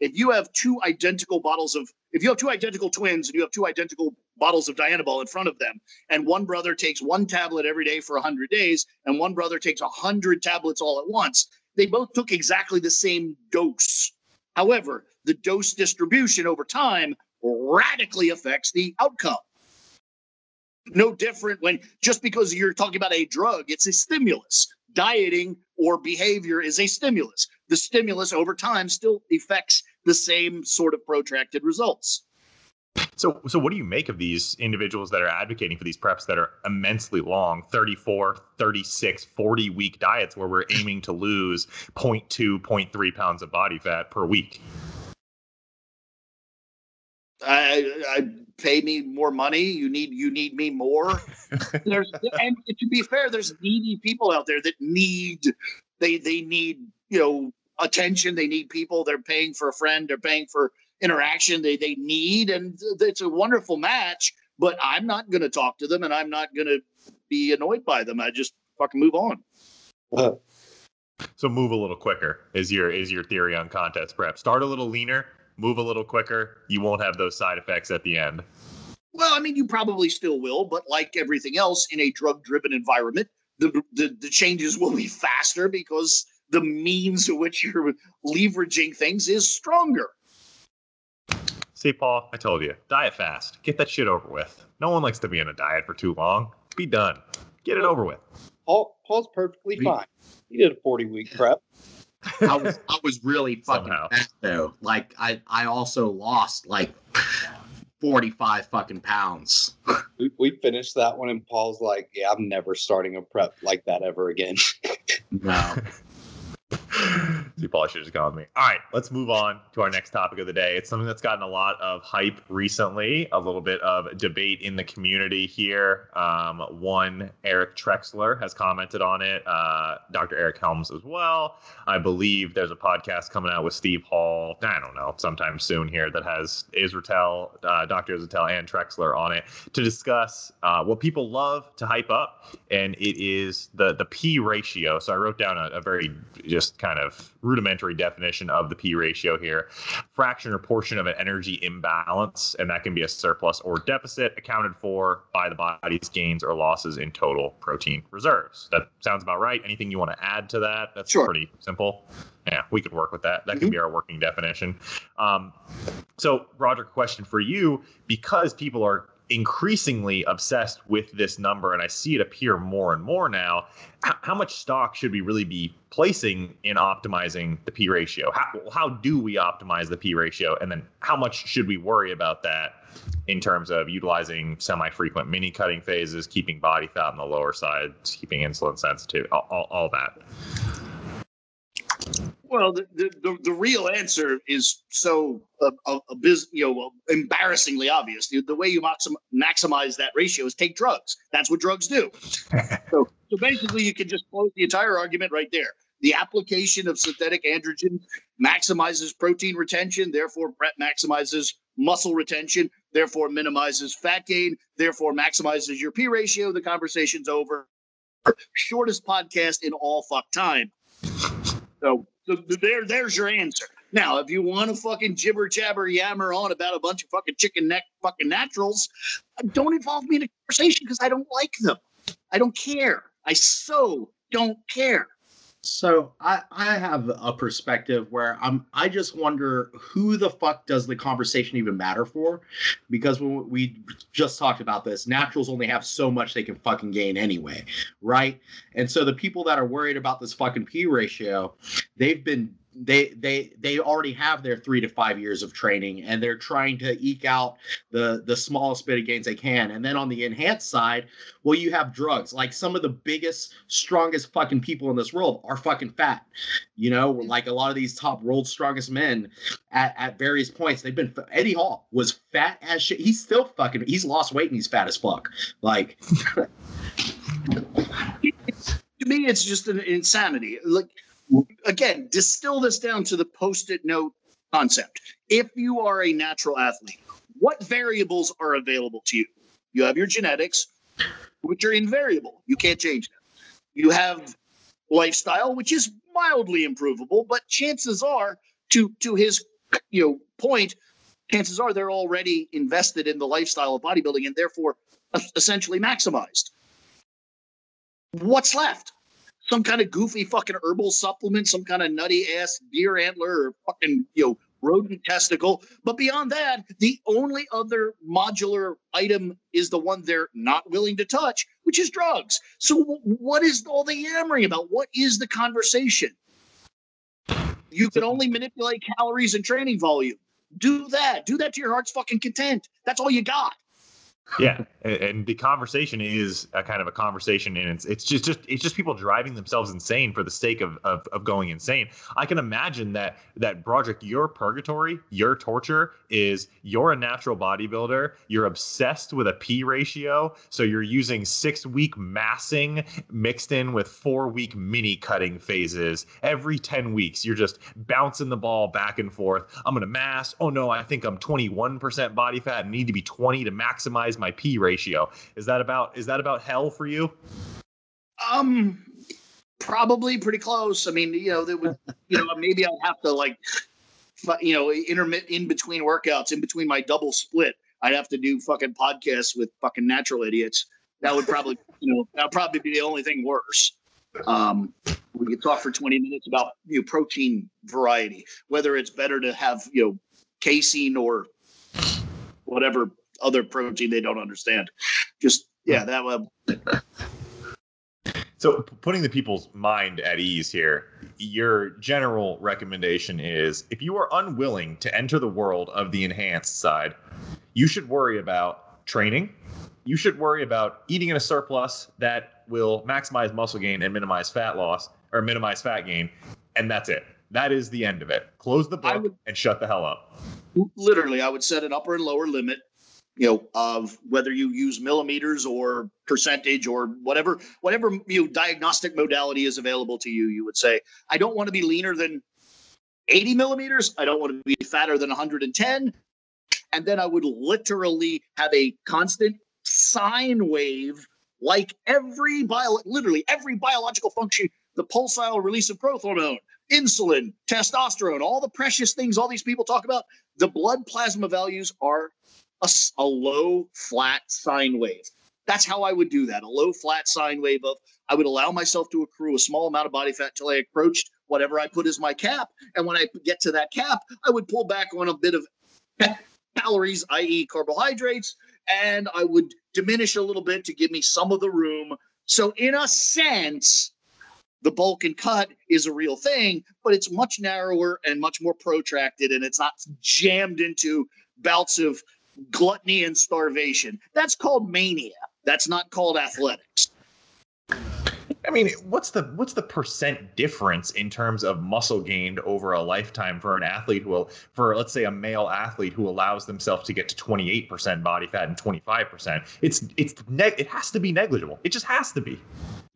Speaker 2: If you have two identical bottles of, if you have two identical twins and you have two identical bottles of Dianabol in front of them, and one brother takes one tablet every day for 100 days, and one brother takes 100 tablets all at once, they both took exactly the same dose. However, the dose distribution over time radically affects the outcome. No different when just because you're talking about a drug, it's a stimulus. Dieting or behavior is a stimulus. The stimulus over time still affects the same sort of protracted results.
Speaker 1: So, so what do you make of these individuals that are advocating for these preps that are immensely long 34, 36, 40 week diets where we're aiming to lose 0.2, 0.3 pounds of body fat per week?
Speaker 2: I, I pay me more money. You need you need me more. (laughs) there's and to be fair, there's needy people out there that need they they need you know attention. They need people. They're paying for a friend. They're paying for interaction. They they need, and it's a wonderful match. But I'm not going to talk to them, and I'm not going to be annoyed by them. I just fucking move on. Uh,
Speaker 1: so move a little quicker is your is your theory on contest prep. Start a little leaner, move a little quicker. You won't have those side effects at the end.
Speaker 2: Well, I mean, you probably still will, but like everything else in a drug-driven environment, the, the the changes will be faster because the means to which you're leveraging things is stronger.
Speaker 1: See, Paul, I told you, diet fast. Get that shit over with. No one likes to be in a diet for too long. Be done. Get it over with.
Speaker 4: Paul, Paul's perfectly fine. He did a 40 week prep.
Speaker 3: I was I was really (laughs) fucking fast though. Like I I also lost like 45 fucking pounds.
Speaker 4: we, we finished that one and Paul's like, yeah, I'm never starting a prep like that ever again. (laughs)
Speaker 3: no.
Speaker 1: Yeah have just gone with me. All right, let's move on to our next topic of the day. It's something that's gotten a lot of hype recently, a little bit of debate in the community here. Um, one, Eric Trexler has commented on it, uh, Dr. Eric Helms as well. I believe there's a podcast coming out with Steve Hall, I don't know, sometime soon here that has Israetel, uh, Dr. Israetel, and Trexler on it to discuss uh, what people love to hype up, and it is the, the P ratio. So I wrote down a, a very just kind of rudimentary definition of the P ratio here. Fraction or portion of an energy imbalance, and that can be a surplus or deficit accounted for by the body's gains or losses in total protein reserves. That sounds about right. Anything you want to add to that? That's sure. pretty simple. Yeah, we could work with that. That mm-hmm. can be our working definition. Um, so, Roger, question for you because people are increasingly obsessed with this number, and I see it appear more and more now. How, much stock should we really be placing in optimizing the P ratio? How, how do we optimize the P ratio? And then how much should we worry about that in terms of utilizing semi frequent mini cutting phases, keeping body fat on the lower side, keeping insulin sensitive, all, all, all that?
Speaker 2: Well, the, the, the, real answer is so uh, uh, biz, you know embarrassingly obvious. The, the way you maxim, maximize that ratio is take drugs. That's what drugs do. (laughs) so, so basically, you can just close the entire argument right there. The application of synthetic androgen maximizes protein retention, therefore maximizes muscle retention, therefore minimizes fat gain, therefore maximizes your P ratio. The conversation's over. Shortest podcast in all fuck time. So there, there's your answer. Now, if you want to fucking jibber jabber yammer on about a bunch of fucking chicken neck fucking naturals, don't involve me in a conversation because I don't like them. I don't care. I so don't care.
Speaker 3: So I, I have a perspective where I'm I just wonder who the fuck does the conversation even matter for? Because when we just talked about this, naturals only have so much they can fucking gain anyway, right? And so the people that are worried about this fucking P ratio, they've been they they they already have their three to five years of training and they're trying to eke out the the smallest bit of gains they can. And then on the enhanced side well you have drugs. Like some of the biggest strongest fucking people in this world are fucking fat. You know mm-hmm. like a lot of these top world strongest men at, at various points they've been eddie hall was fat as shit. He's still fucking he's lost weight and he's fat as fuck. Like (laughs) to
Speaker 2: me it's just an insanity. Like again, distill this down to the post it note concept. If you are a natural athlete, what variables are available to you? You have your genetics, which are invariable. You can't change them. You have lifestyle, which is mildly improvable, but chances are, to to his you know point, chances are they're already invested in the lifestyle of bodybuilding and therefore essentially maximized. What's left? Some kind of goofy fucking herbal supplement, some kind of nutty ass deer antler or fucking you know rodent testicle. But beyond that, the only other modular item is the one they're not willing to touch, which is drugs. So, what is all the yammering about? What is the conversation? You can only manipulate calories and training volume. Do that. Do that to your heart's fucking content. That's all you got
Speaker 1: yeah and the conversation is a kind of a conversation and it's it's just just it's just people driving themselves insane for the sake of of, of going insane. I can imagine that that broderick your purgatory your torture is you're a natural bodybuilder you're obsessed with a p ratio so you're using six week massing mixed in with four week mini cutting phases. Every 10 weeks you're just bouncing the ball back and forth. I'm gonna mass. Oh no i think i'm 21% body fat and need to be 20 to maximize my P ratio. Is that about is that about hell for you?
Speaker 2: Um, probably pretty close. I mean, you know, that would (laughs) you know maybe I'd have to like, you know, intermit in between workouts, in between my double split. I'd have to do fucking podcasts with fucking natural idiots. That would probably, you know, that would probably be the only thing worse. Um, we could talk for 20 minutes about you know protein variety, whether it's better to have you know casein or whatever other protein they don't understand. Just yeah, hmm. that would.
Speaker 1: So, putting the people's mind at ease here, your general recommendation is if you are unwilling to enter the world of the enhanced side, you should worry about training. You should worry about eating in a surplus that will maximize muscle gain and minimize fat loss or minimize fat gain. And that's it. That is the end of it. Close the book would, and shut the hell up.
Speaker 2: Literally, I would set an upper and lower limit you know of whether you use millimeters or percentage or whatever whatever you know, diagnostic modality is available to you you would say i don't want to be leaner than 80 millimeters i don't want to be fatter than 110 and then i would literally have a constant sine wave like every bio literally every biological function the pulsatile release of growth hormone insulin testosterone all the precious things all these people talk about the blood plasma values are a, a low flat sine wave. That's how I would do that. A low flat sine wave of I would allow myself to accrue a small amount of body fat till I approached whatever I put as my cap. And when I get to that cap, I would pull back on a bit of (laughs) calories, i.e., carbohydrates, and I would diminish a little bit to give me some of the room. So, in a sense, the bulk and cut is a real thing, but it's much narrower and much more protracted, and it's not jammed into bouts of gluttony and starvation. That's called mania. That's not called athletics.
Speaker 1: I mean, what's the what's the percent difference in terms of muscle gained over a lifetime for an athlete who will, for let's say a male athlete who allows themselves to get to 28% body fat and 25%? It's it's neg- it has to be negligible. It just has to be.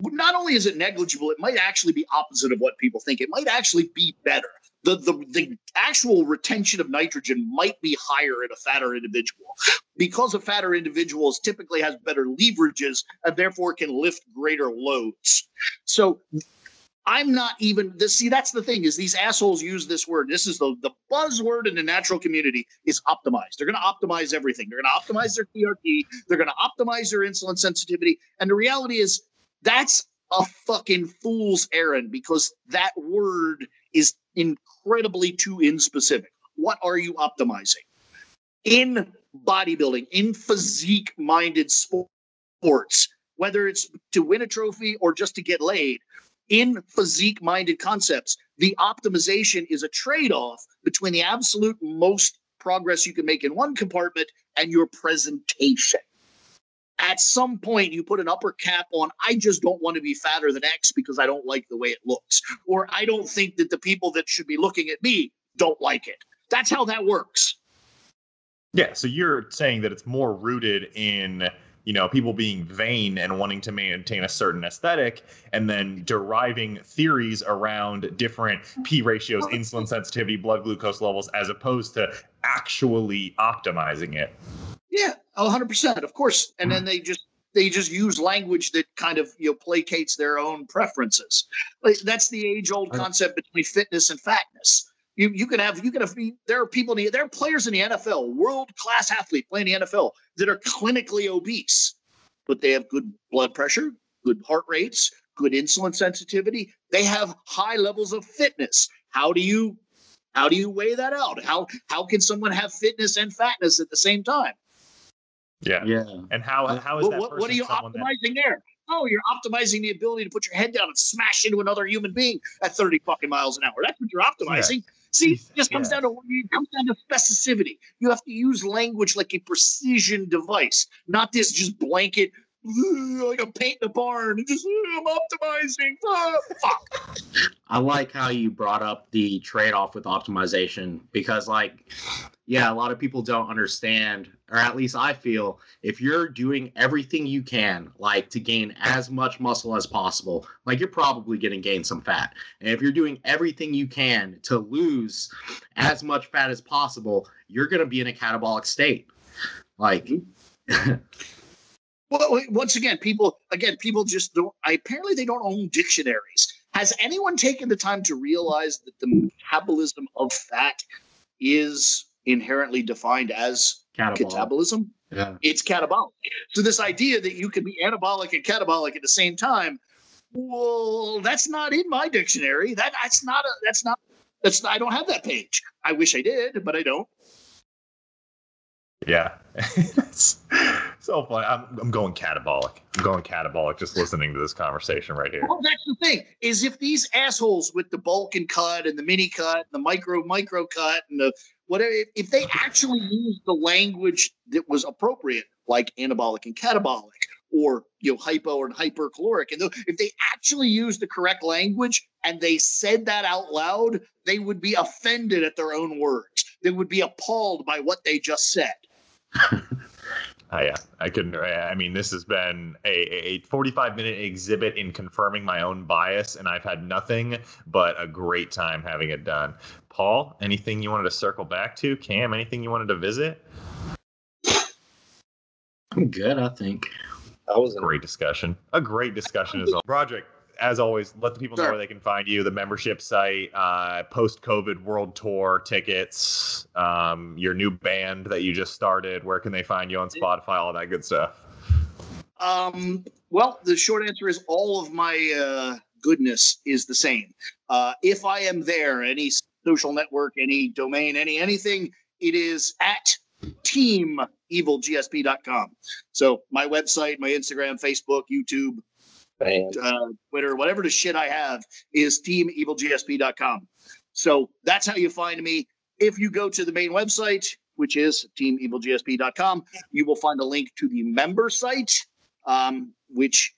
Speaker 2: Not only is it negligible, it might actually be opposite of what people think. It might actually be better the, the, the actual retention of nitrogen might be higher in a fatter individual because a fatter individuals typically has better leverages and therefore can lift greater loads. So I'm not even this. See, that's the thing is these assholes use this word. This is the, the buzzword in the natural community is optimized. They're going to optimize everything. They're going to optimize their TRT. They're going to optimize their insulin sensitivity. And the reality is that's a fucking fool's errand because that word is incredibly too inspecific. What are you optimizing? In bodybuilding, in physique minded sports, whether it's to win a trophy or just to get laid, in physique minded concepts, the optimization is a trade off between the absolute most progress you can make in one compartment and your presentation at some point you put an upper cap on i just don't want to be fatter than x because i don't like the way it looks or i don't think that the people that should be looking at me don't like it. That's how that works.
Speaker 1: Yeah so you're saying that it's more rooted in you know people being vain and wanting to maintain a certain aesthetic and then deriving theories around different p ratios insulin sensitivity blood glucose levels as opposed to actually optimizing it
Speaker 2: yeah, hundred percent, of course. And then mm-hmm. they just they just use language that kind of you know placates their own preferences. That's the age old concept between fitness and fatness. You you can have you can have there are people in the, there are players in the NFL, world class athlete playing the NFL that are clinically obese, but they have good blood pressure, good heart rates, good insulin sensitivity. They have high levels of fitness. How do you how do you weigh that out? How how can someone have fitness and fatness at the same time?
Speaker 1: Yeah. Yeah. And how uh, how is
Speaker 2: well,
Speaker 1: that?
Speaker 2: What, what are you optimizing that... there? Oh, you're optimizing the ability to put your head down and smash into another human being at 30 fucking miles an hour. That's what you're optimizing. Yeah. See, it just comes yeah. down to it comes down to specificity. You have to use language like a precision device, not this just blanket like a paint in a barn. Just (laughs) I'm optimizing. Ah, fuck.
Speaker 3: I like how you brought up the trade-off with optimization because, like, yeah, a lot of people don't understand, or at least I feel, if you're doing everything you can, like to gain as much muscle as possible, like you're probably going to gain some fat. And if you're doing everything you can to lose as much fat as possible, you're going to be in a catabolic state. Like. Mm-hmm. (laughs)
Speaker 2: Well, once again, people again, people just don't. I, apparently, they don't own dictionaries. Has anyone taken the time to realize that the metabolism of fat is inherently defined as catabolic. catabolism? Yeah. It's catabolic. So this idea that you can be anabolic and catabolic at the same time, well, that's not in my dictionary. That that's not a that's not that's I don't have that page. I wish I did, but I don't.
Speaker 1: Yeah. (laughs) it's so funny. I'm, I'm going catabolic. I'm going catabolic just listening to this conversation right here.
Speaker 2: Well, that's the thing is if these assholes with the bulk and cut and the mini cut and the micro micro cut and the whatever, if they actually use the language that was appropriate, like anabolic and catabolic, or you know hypo and hypercaloric, and if they actually used the correct language and they said that out loud, they would be offended at their own words. They would be appalled by what they just said.
Speaker 1: Oh, yeah, I couldn't. Uh, I mean, this has been a, a 45 minute exhibit in confirming my own bias, and I've had nothing but a great time having it done. Paul, anything you wanted to circle back to? Cam, anything you wanted to visit?
Speaker 3: I'm good, I think.
Speaker 1: That was a great discussion. A great discussion as well. Broderick, as always, let the people sure. know where they can find you, the membership site, uh, post COVID world tour tickets, um, your new band that you just started. Where can they find you on Spotify, all that good stuff?
Speaker 2: Um, well, the short answer is all of my uh, goodness is the same. Uh, if I am there, any social network, any domain, any anything, it is at teamevilgsp.com. So my website, my Instagram, Facebook, YouTube, uh, Twitter, whatever the shit I have is teamevilgsp.com. So that's how you find me. If you go to the main website, which is teamevilgsp.com, you will find a link to the member site, um, which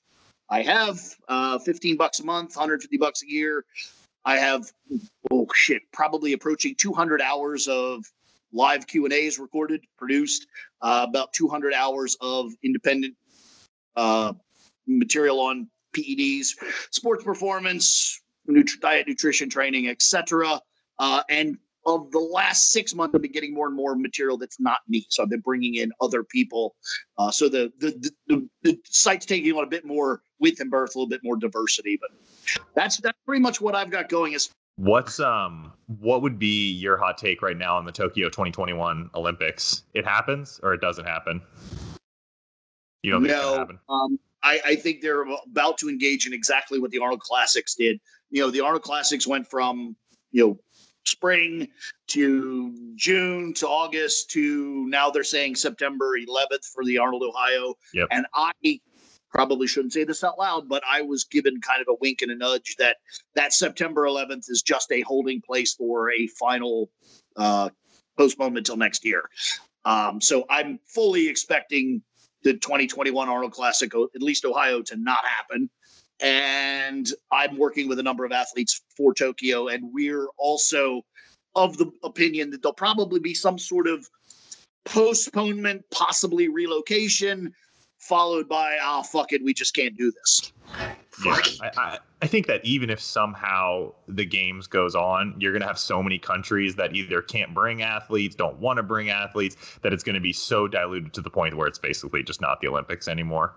Speaker 2: I have uh, 15 bucks a month, 150 bucks a year. I have, oh shit, probably approaching 200 hours of live Q and A's recorded, produced, uh, about 200 hours of independent uh, material on PEDs, sports performance, nut- diet, nutrition training, etc. Uh, and of the last six months, I've been getting more and more material that's not me. So I've been bringing in other people. Uh, so the, the the, the site's taking on a bit more width and birth, a little bit more diversity. But that's that's pretty much what I've got going. Is
Speaker 1: what's um what would be your hot take right now on the Tokyo 2021 Olympics? It happens or it doesn't happen?
Speaker 2: You don't think no, happen? Um, I, I think they're about to engage in exactly what the Arnold Classics did. You know, the Arnold Classics went from you know spring to June to August to now they're saying September 11th for the Arnold, Ohio. Yep. And I probably shouldn't say this out loud, but I was given kind of a wink and a nudge that that September 11th is just a holding place for a final uh, postponement until next year. Um, so I'm fully expecting the 2021 Arnold Classic, at least Ohio, to not happen. And I'm working with a number of athletes for Tokyo, and we're also of the opinion that there'll probably be some sort of postponement, possibly relocation. Followed by, oh, fuck it, we just can't do this.
Speaker 1: Yeah, I, I, I think that even if somehow the games goes on, you're going to have so many countries that either can't bring athletes, don't want to bring athletes, that it's going to be so diluted to the point where it's basically just not the Olympics anymore.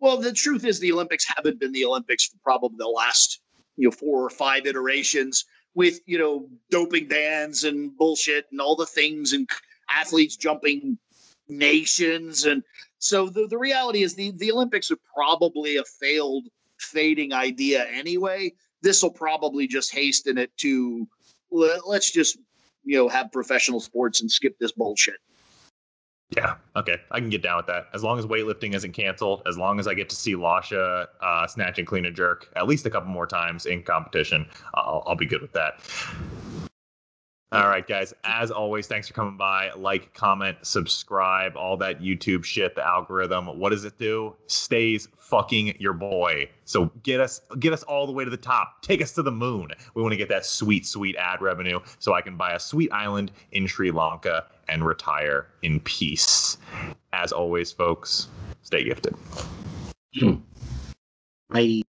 Speaker 2: Well, the truth is, the Olympics haven't been the Olympics for probably the last you know four or five iterations with you know doping bans and bullshit and all the things and athletes jumping nations and so the, the reality is the, the olympics are probably a failed fading idea anyway this will probably just hasten it to let, let's just you know have professional sports and skip this bullshit
Speaker 1: yeah. Okay. I can get down with that. As long as weightlifting isn't canceled, as long as I get to see Lasha uh, snatch and clean and jerk at least a couple more times in competition, I'll, I'll be good with that. All right, guys. As always, thanks for coming by. Like, comment, subscribe, all that YouTube shit, the algorithm. What does it do? Stays fucking your boy. So get us get us all the way to the top. Take us to the moon. We want to get that sweet, sweet ad revenue so I can buy a sweet island in Sri Lanka and retire in peace. As always, folks, stay gifted. Hmm.
Speaker 3: Bye.